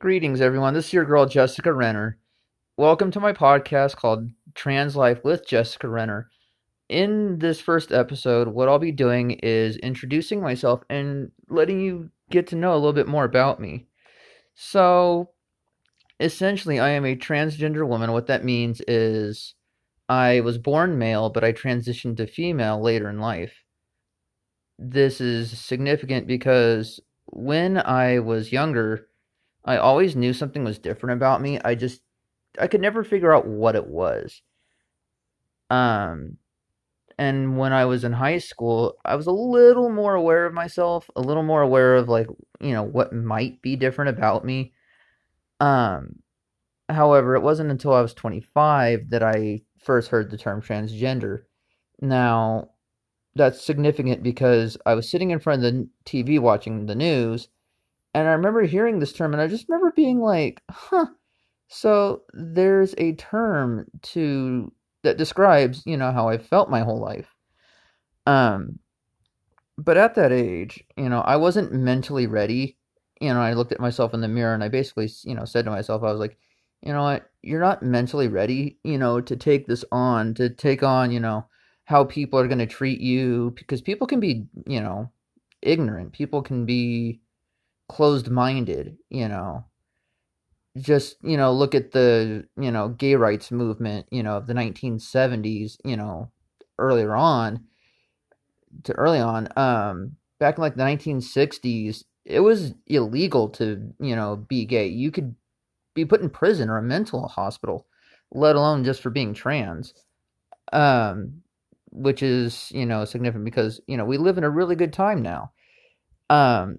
Greetings, everyone. This is your girl, Jessica Renner. Welcome to my podcast called Trans Life with Jessica Renner. In this first episode, what I'll be doing is introducing myself and letting you get to know a little bit more about me. So, essentially, I am a transgender woman. What that means is I was born male, but I transitioned to female later in life. This is significant because when I was younger, I always knew something was different about me. I just I could never figure out what it was. Um and when I was in high school, I was a little more aware of myself, a little more aware of like, you know, what might be different about me. Um however, it wasn't until I was 25 that I first heard the term transgender. Now, that's significant because I was sitting in front of the TV watching the news and I remember hearing this term, and I just remember being like, huh. So there's a term to that describes, you know, how I felt my whole life. Um, but at that age, you know, I wasn't mentally ready. You know, I looked at myself in the mirror and I basically, you know, said to myself, I was like, you know what, you're not mentally ready, you know, to take this on, to take on, you know, how people are going to treat you because people can be, you know, ignorant. People can be closed minded, you know. Just, you know, look at the, you know, gay rights movement, you know, of the 1970s, you know, earlier on to early on, um, back in like the 1960s, it was illegal to, you know, be gay. You could be put in prison or a mental hospital, let alone just for being trans. Um, which is, you know, significant because, you know, we live in a really good time now. Um,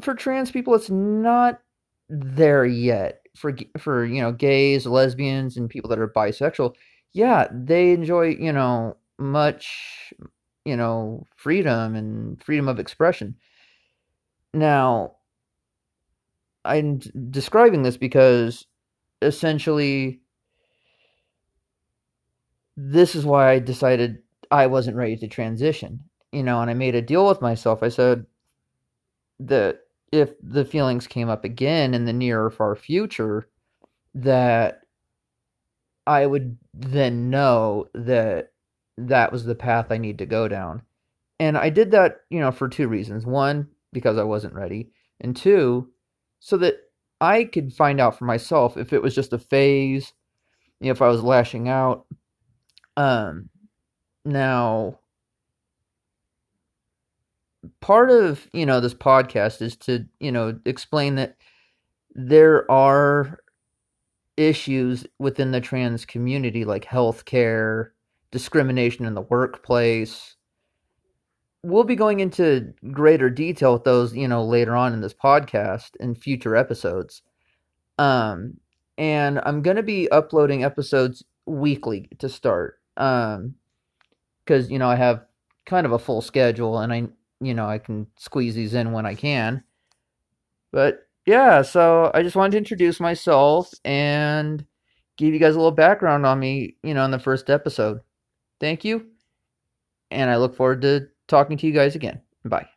for trans people, it's not there yet. For for you know gays, lesbians, and people that are bisexual, yeah, they enjoy you know much you know freedom and freedom of expression. Now, I'm describing this because essentially this is why I decided I wasn't ready to transition. You know, and I made a deal with myself. I said, that if the feelings came up again in the near or far future, that I would then know that that was the path I need to go down. And I did that, you know, for two reasons. One, because I wasn't ready, and two, so that I could find out for myself if it was just a phase, you know, if I was lashing out. Um now part of you know this podcast is to you know explain that there are issues within the trans community like healthcare, discrimination in the workplace. We'll be going into greater detail with those, you know, later on in this podcast in future episodes. Um, and I'm going to be uploading episodes weekly to start. Um, because you know I have kind of a full schedule, and I you know, I can squeeze these in when I can. But yeah, so I just wanted to introduce myself and give you guys a little background on me, you know, in the first episode. Thank you. And I look forward to talking to you guys again. Bye.